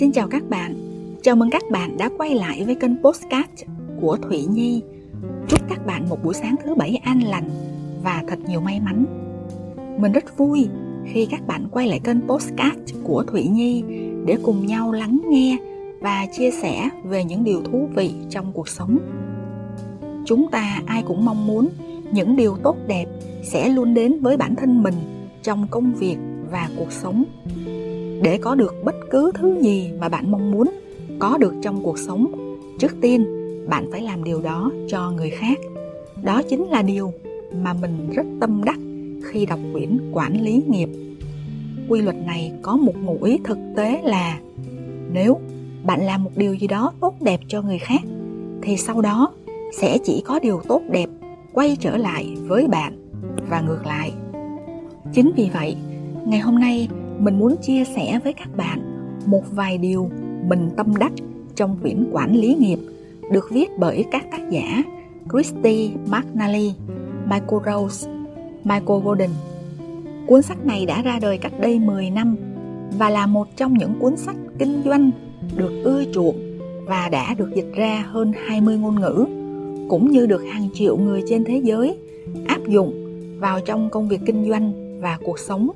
Xin chào các bạn, chào mừng các bạn đã quay lại với kênh Postcard của Thủy Nhi. Chúc các bạn một buổi sáng thứ bảy an lành và thật nhiều may mắn. Mình rất vui khi các bạn quay lại kênh Postcard của Thủy Nhi để cùng nhau lắng nghe và chia sẻ về những điều thú vị trong cuộc sống. Chúng ta ai cũng mong muốn những điều tốt đẹp sẽ luôn đến với bản thân mình trong công việc và cuộc sống để có được bất cứ thứ gì mà bạn mong muốn, có được trong cuộc sống. Trước tiên, bạn phải làm điều đó cho người khác. Đó chính là điều mà mình rất tâm đắc khi đọc quyển quản lý nghiệp. Quy luật này có một ngụ ý thực tế là, nếu bạn làm một điều gì đó tốt đẹp cho người khác, thì sau đó sẽ chỉ có điều tốt đẹp quay trở lại với bạn và ngược lại. Chính vì vậy, ngày hôm nay mình muốn chia sẻ với các bạn một vài điều mình tâm đắc trong quyển quản lý nghiệp được viết bởi các tác giả Christy McNally, Michael Rose, Michael Golden. Cuốn sách này đã ra đời cách đây 10 năm và là một trong những cuốn sách kinh doanh được ưa chuộng và đã được dịch ra hơn 20 ngôn ngữ, cũng như được hàng triệu người trên thế giới áp dụng vào trong công việc kinh doanh và cuộc sống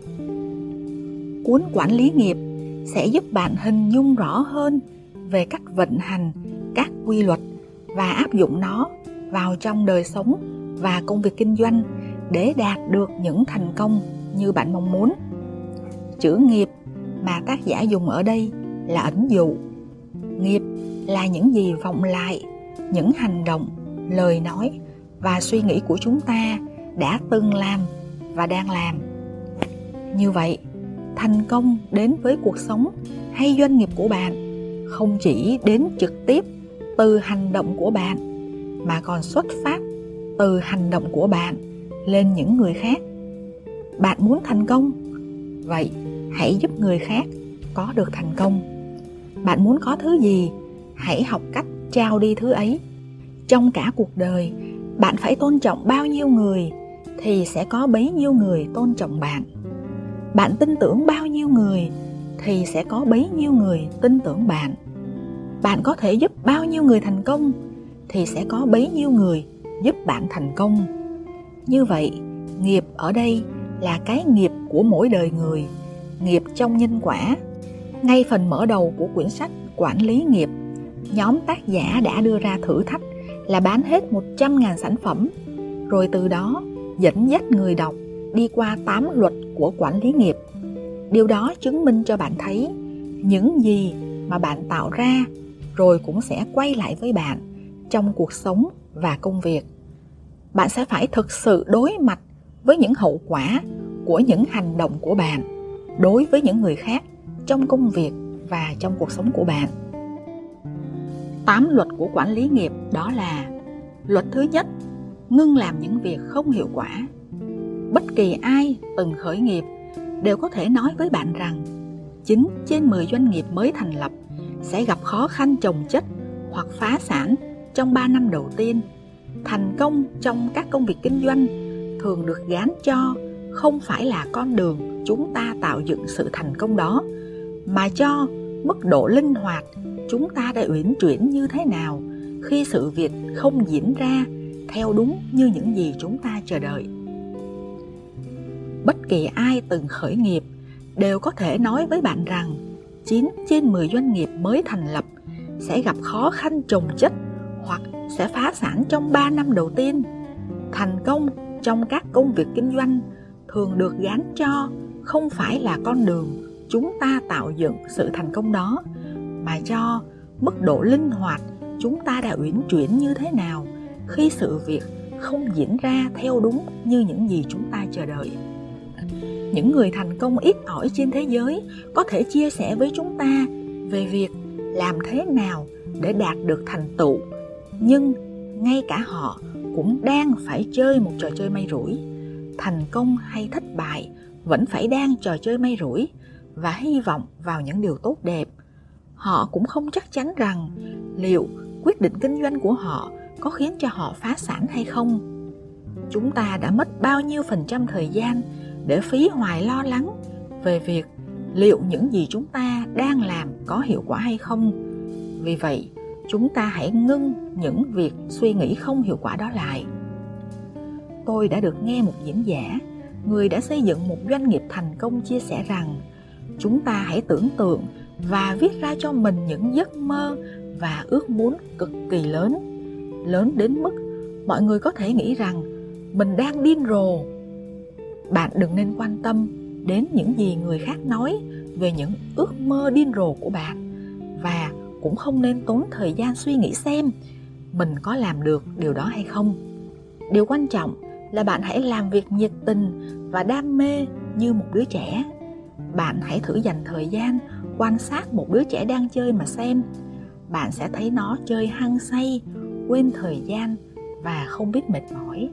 cuốn quản lý nghiệp sẽ giúp bạn hình dung rõ hơn về cách vận hành các quy luật và áp dụng nó vào trong đời sống và công việc kinh doanh để đạt được những thành công như bạn mong muốn. Chữ nghiệp mà tác giả dùng ở đây là ẩn dụ. Nghiệp là những gì vọng lại, những hành động, lời nói và suy nghĩ của chúng ta đã từng làm và đang làm. Như vậy, thành công đến với cuộc sống hay doanh nghiệp của bạn, không chỉ đến trực tiếp từ hành động của bạn, mà còn xuất phát từ hành động của bạn lên những người khác. Bạn muốn thành công, vậy hãy giúp người khác có được thành công. Bạn muốn có thứ gì, hãy học cách trao đi thứ ấy. Trong cả cuộc đời, bạn phải tôn trọng bao nhiêu người thì sẽ có bấy nhiêu người tôn trọng bạn bạn tin tưởng bao nhiêu người thì sẽ có bấy nhiêu người tin tưởng bạn. Bạn có thể giúp bao nhiêu người thành công thì sẽ có bấy nhiêu người giúp bạn thành công. Như vậy, nghiệp ở đây là cái nghiệp của mỗi đời người, nghiệp trong nhân quả. Ngay phần mở đầu của quyển sách quản lý nghiệp, nhóm tác giả đã đưa ra thử thách là bán hết 100.000 sản phẩm, rồi từ đó dẫn dắt người đọc đi qua 8 luật của quản lý nghiệp. Điều đó chứng minh cho bạn thấy những gì mà bạn tạo ra rồi cũng sẽ quay lại với bạn trong cuộc sống và công việc. Bạn sẽ phải thực sự đối mặt với những hậu quả của những hành động của bạn đối với những người khác trong công việc và trong cuộc sống của bạn. Tám luật của quản lý nghiệp đó là Luật thứ nhất, ngưng làm những việc không hiệu quả bất kỳ ai từng khởi nghiệp đều có thể nói với bạn rằng 9 trên 10 doanh nghiệp mới thành lập sẽ gặp khó khăn chồng chất hoặc phá sản trong 3 năm đầu tiên. Thành công trong các công việc kinh doanh thường được gán cho không phải là con đường chúng ta tạo dựng sự thành công đó, mà cho mức độ linh hoạt chúng ta đã uyển chuyển như thế nào khi sự việc không diễn ra theo đúng như những gì chúng ta chờ đợi bất kỳ ai từng khởi nghiệp đều có thể nói với bạn rằng 9 trên 10 doanh nghiệp mới thành lập sẽ gặp khó khăn trồng chất hoặc sẽ phá sản trong 3 năm đầu tiên. Thành công trong các công việc kinh doanh thường được gán cho không phải là con đường chúng ta tạo dựng sự thành công đó, mà cho mức độ linh hoạt chúng ta đã uyển chuyển như thế nào khi sự việc không diễn ra theo đúng như những gì chúng ta chờ đợi những người thành công ít ỏi trên thế giới có thể chia sẻ với chúng ta về việc làm thế nào để đạt được thành tựu. Nhưng ngay cả họ cũng đang phải chơi một trò chơi may rủi. Thành công hay thất bại vẫn phải đang trò chơi may rủi và hy vọng vào những điều tốt đẹp. Họ cũng không chắc chắn rằng liệu quyết định kinh doanh của họ có khiến cho họ phá sản hay không. Chúng ta đã mất bao nhiêu phần trăm thời gian để phí hoài lo lắng về việc liệu những gì chúng ta đang làm có hiệu quả hay không. Vì vậy, chúng ta hãy ngưng những việc suy nghĩ không hiệu quả đó lại. Tôi đã được nghe một diễn giả, người đã xây dựng một doanh nghiệp thành công chia sẻ rằng, chúng ta hãy tưởng tượng và viết ra cho mình những giấc mơ và ước muốn cực kỳ lớn. Lớn đến mức mọi người có thể nghĩ rằng mình đang điên rồ bạn đừng nên quan tâm đến những gì người khác nói về những ước mơ điên rồ của bạn. Và cũng không nên tốn thời gian suy nghĩ xem mình có làm được điều đó hay không. Điều quan trọng là bạn hãy làm việc nhiệt tình và đam mê như một đứa trẻ. Bạn hãy thử dành thời gian quan sát một đứa trẻ đang chơi mà xem. Bạn sẽ thấy nó chơi hăng say, quên thời gian và không biết mệt mỏi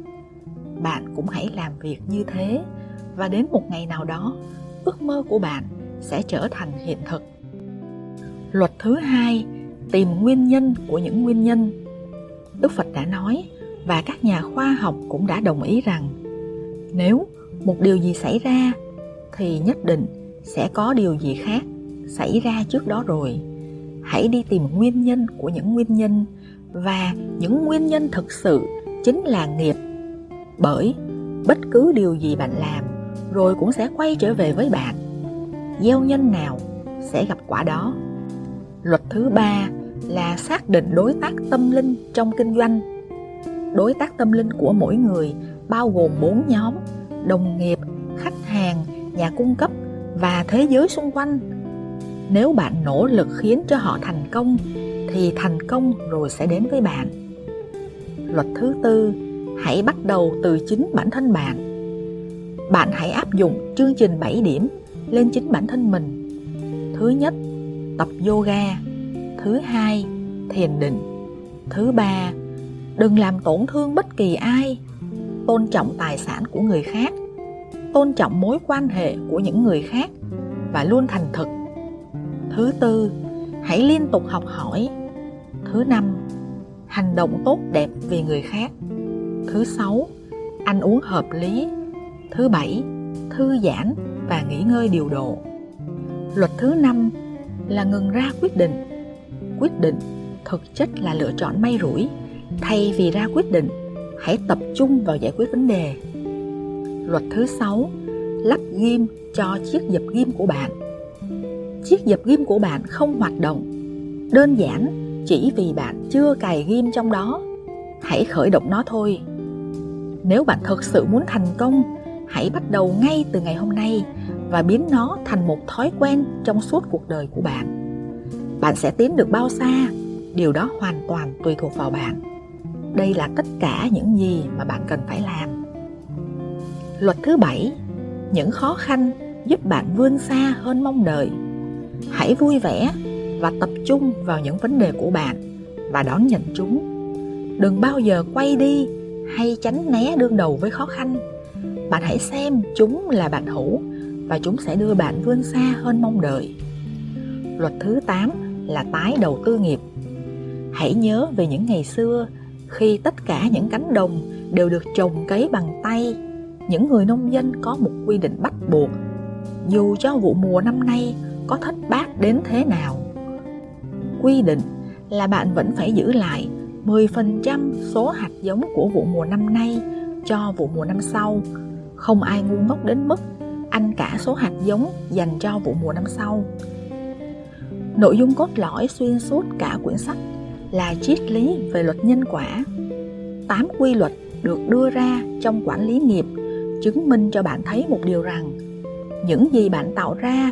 bạn cũng hãy làm việc như thế. Và đến một ngày nào đó, ước mơ của bạn sẽ trở thành hiện thực. Luật thứ hai, tìm nguyên nhân của những nguyên nhân. Đức phật đã nói và các nhà khoa học cũng đã đồng ý rằng, nếu một điều gì xảy ra thì nhất định sẽ có điều gì khác xảy ra trước đó rồi. Hãy đi tìm nguyên nhân của những nguyên nhân. Và những nguyên nhân thực sự chính là nghiệp bởi bất cứ điều gì bạn làm rồi cũng sẽ quay trở về với bạn. Gieo nhân nào sẽ gặp quả đó. Luật thứ ba là xác định đối tác tâm linh trong kinh doanh. Đối tác tâm linh của mỗi người bao gồm bốn nhóm đồng nghiệp, khách hàng, nhà cung cấp và thế giới xung quanh. Nếu bạn nỗ lực khiến cho họ thành công, thì thành công rồi sẽ đến với bạn. Luật thứ tư hãy bắt đầu từ chính bản thân bạn. Bạn hãy áp dụng chương trình 7 điểm lên chính bản thân mình. Thứ nhất, tập yoga. Thứ hai, thiền định. Thứ ba, đừng làm tổn thương bất kỳ ai. Tôn trọng tài sản của người khác. Tôn trọng mối quan hệ của những người khác và luôn thành thực. Thứ tư, hãy liên tục học hỏi. Thứ năm, hành động tốt đẹp vì người khác thứ sáu, ăn uống hợp lý. Thứ bảy, thư giãn và nghỉ ngơi điều độ. Luật thứ năm là ngừng ra quyết định. Quyết định thực chất là lựa chọn may rủi. Thay vì ra quyết định, hãy tập trung vào giải quyết vấn đề. Luật thứ sáu, lắp ghim cho chiếc dập ghim của bạn. Chiếc dập ghim của bạn không hoạt động. Đơn giản, chỉ vì bạn chưa cài ghim trong đó. Hãy khởi động nó thôi nếu bạn thực sự muốn thành công, hãy bắt đầu ngay từ ngày hôm nay và biến nó thành một thói quen trong suốt cuộc đời của bạn. Bạn sẽ tiến được bao xa, điều đó hoàn toàn tùy thuộc vào bạn. Đây là tất cả những gì mà bạn cần phải làm. Luật thứ bảy, những khó khăn giúp bạn vươn xa hơn mong đợi. Hãy vui vẻ và tập trung vào những vấn đề của bạn và đón nhận chúng. Đừng bao giờ quay đi hay tránh né đương đầu với khó khăn. Bạn hãy xem chúng là bạn hữu và chúng sẽ đưa bạn vươn xa hơn mong đợi. Luật thứ 8 là tái đầu tư nghiệp. Hãy nhớ về những ngày xưa, khi tất cả những cánh đồng đều được trồng cấy bằng tay, những người nông dân có một quy định bắt buộc, dù cho vụ mùa năm nay có thất bát đến thế nào. Quy định là bạn vẫn phải giữ lại 10% số hạt giống của vụ mùa năm nay cho vụ mùa năm sau. Không ai ngu ngốc đến mức ăn cả số hạt giống dành cho vụ mùa năm sau. Nội dung cốt lõi xuyên suốt cả quyển sách là triết lý về luật nhân quả. Tám quy luật được đưa ra trong quản lý nghiệp chứng minh cho bạn thấy một điều rằng những gì bạn tạo ra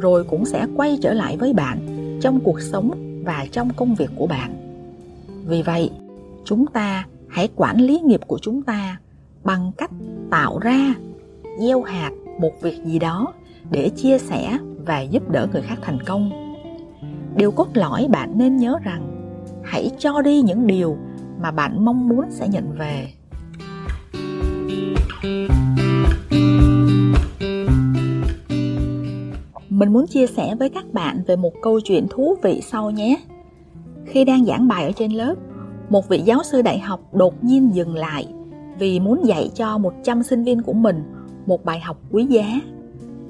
rồi cũng sẽ quay trở lại với bạn trong cuộc sống và trong công việc của bạn vì vậy, chúng ta hãy quản lý nghiệp của chúng ta bằng cách tạo ra, gieo hạt một việc gì đó để chia sẻ và giúp đỡ người khác thành công. Điều cốt lõi bạn nên nhớ rằng, hãy cho đi những điều mà bạn mong muốn sẽ nhận về. Mình muốn chia sẻ với các bạn về một câu chuyện thú vị sau nhé khi đang giảng bài ở trên lớp một vị giáo sư đại học đột nhiên dừng lại vì muốn dạy cho 100 sinh viên của mình một bài học quý giá.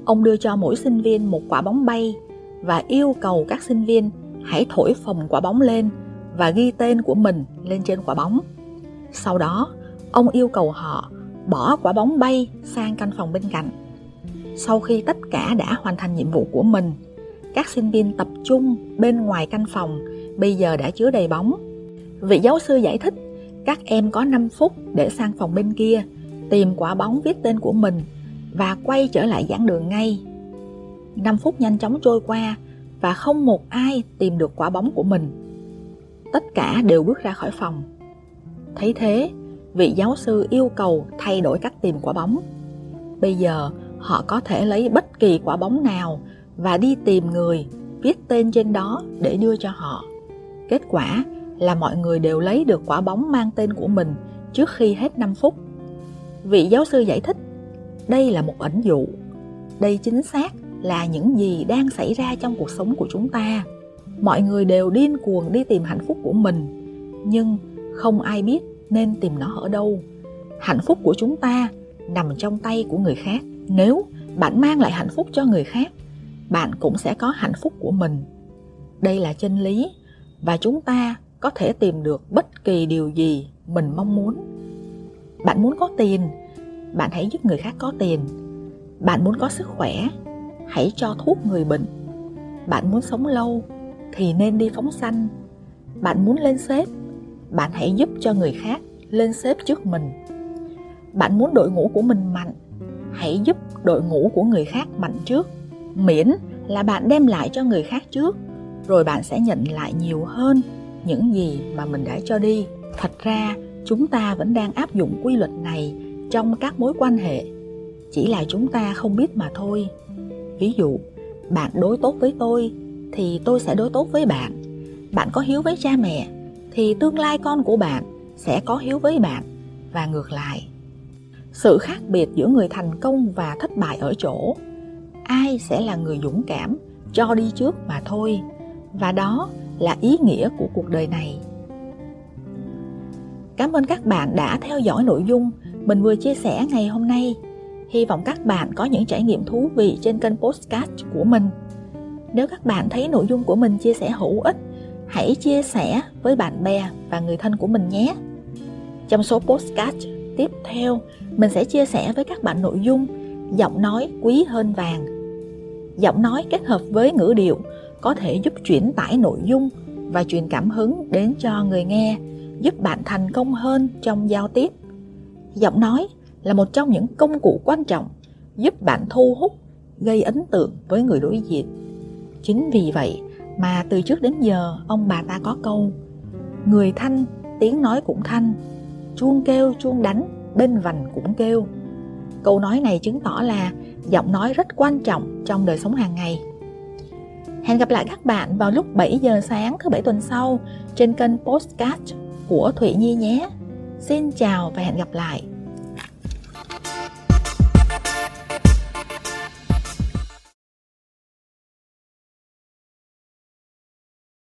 ông đưa cho mỗi sinh viên một quả bóng bay và yêu cầu các sinh viên hãy thổi phồng quả bóng lên và ghi tên của mình lên trên quả bóng. Sau đó, ông yêu cầu họ bỏ quả bóng bay sang căn phòng bên cạnh. Sau khi tất cả đã hoàn thành nhiệm vụ của mình, các sinh viên tập trung bên ngoài căn phòng bây giờ đã chứa đầy bóng. Vị giáo sư giải thích, các em có 5 phút để sang phòng bên kia, tìm quả bóng viết tên của mình và quay trở lại giảng đường ngay. 5 phút nhanh chóng trôi qua và không một ai tìm được quả bóng của mình. Tất cả đều bước ra khỏi phòng. Thấy thế, vị giáo sư yêu cầu thay đổi cách tìm quả bóng. Bây giờ, họ có thể lấy bất kỳ quả bóng nào và đi tìm người viết tên trên đó để đưa cho họ. Kết quả là mọi người đều lấy được quả bóng mang tên của mình trước khi hết 5 phút. Vị giáo sư giải thích, đây là một ẩn dụ. Đây chính xác là những gì đang xảy ra trong cuộc sống của chúng ta. Mọi người đều điên cuồng đi tìm hạnh phúc của mình, nhưng không ai biết nên tìm nó ở đâu. Hạnh phúc của chúng ta nằm trong tay của người khác. Nếu bạn mang lại hạnh phúc cho người khác, bạn cũng sẽ có hạnh phúc của mình. Đây là chân lý và chúng ta có thể tìm được bất kỳ điều gì mình mong muốn. Bạn muốn có tiền, bạn hãy giúp người khác có tiền. Bạn muốn có sức khỏe, hãy cho thuốc người bệnh. Bạn muốn sống lâu thì nên đi phóng sanh. Bạn muốn lên xếp, bạn hãy giúp cho người khác lên xếp trước mình. Bạn muốn đội ngũ của mình mạnh, hãy giúp đội ngũ của người khác mạnh trước. Miễn là bạn đem lại cho người khác trước, rồi bạn sẽ nhận lại nhiều hơn những gì mà mình đã cho đi. Thật ra, chúng ta vẫn đang áp dụng quy luật này trong các mối quan hệ, chỉ là chúng ta không biết mà thôi. Ví dụ bạn đối tốt với tôi thì tôi sẽ đối tốt với bạn. Bạn có hiếu với cha mẹ thì tương lai con của bạn sẽ có hiếu với bạn. Và ngược lại sự khác biệt giữa người thành công và thất bại ở chỗ ai sẽ là người dũng cảm cho đi trước mà thôi và đó là ý nghĩa của cuộc đời này cảm ơn các bạn đã theo dõi nội dung mình vừa chia sẻ ngày hôm nay Hy vọng các bạn có những trải nghiệm thú vị trên kênh Postcard của mình. Nếu các bạn thấy nội dung của mình chia sẻ hữu ích, hãy chia sẻ với bạn bè và người thân của mình nhé. Trong số Postcard tiếp theo, mình sẽ chia sẻ với các bạn nội dung giọng nói quý hơn vàng. Giọng nói kết hợp với ngữ điệu có thể giúp chuyển tải nội dung và truyền cảm hứng đến cho người nghe, giúp bạn thành công hơn trong giao tiếp. Giọng nói là một trong những công cụ quan trọng giúp bạn thu hút, gây ấn tượng với người đối diện. Chính vì vậy mà từ trước đến giờ ông bà ta có câu Người thanh, tiếng nói cũng thanh, chuông kêu chuông đánh, bên vành cũng kêu. Câu nói này chứng tỏ là giọng nói rất quan trọng trong đời sống hàng ngày. Hẹn gặp lại các bạn vào lúc 7 giờ sáng thứ bảy tuần sau trên kênh Postcard của Thụy Nhi nhé. Xin chào và hẹn gặp lại.